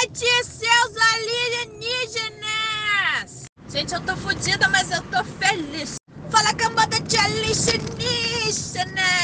noite, seus alienígenas! Gente, eu tô fodida, mas eu tô feliz. Fala cambada de alienígenas!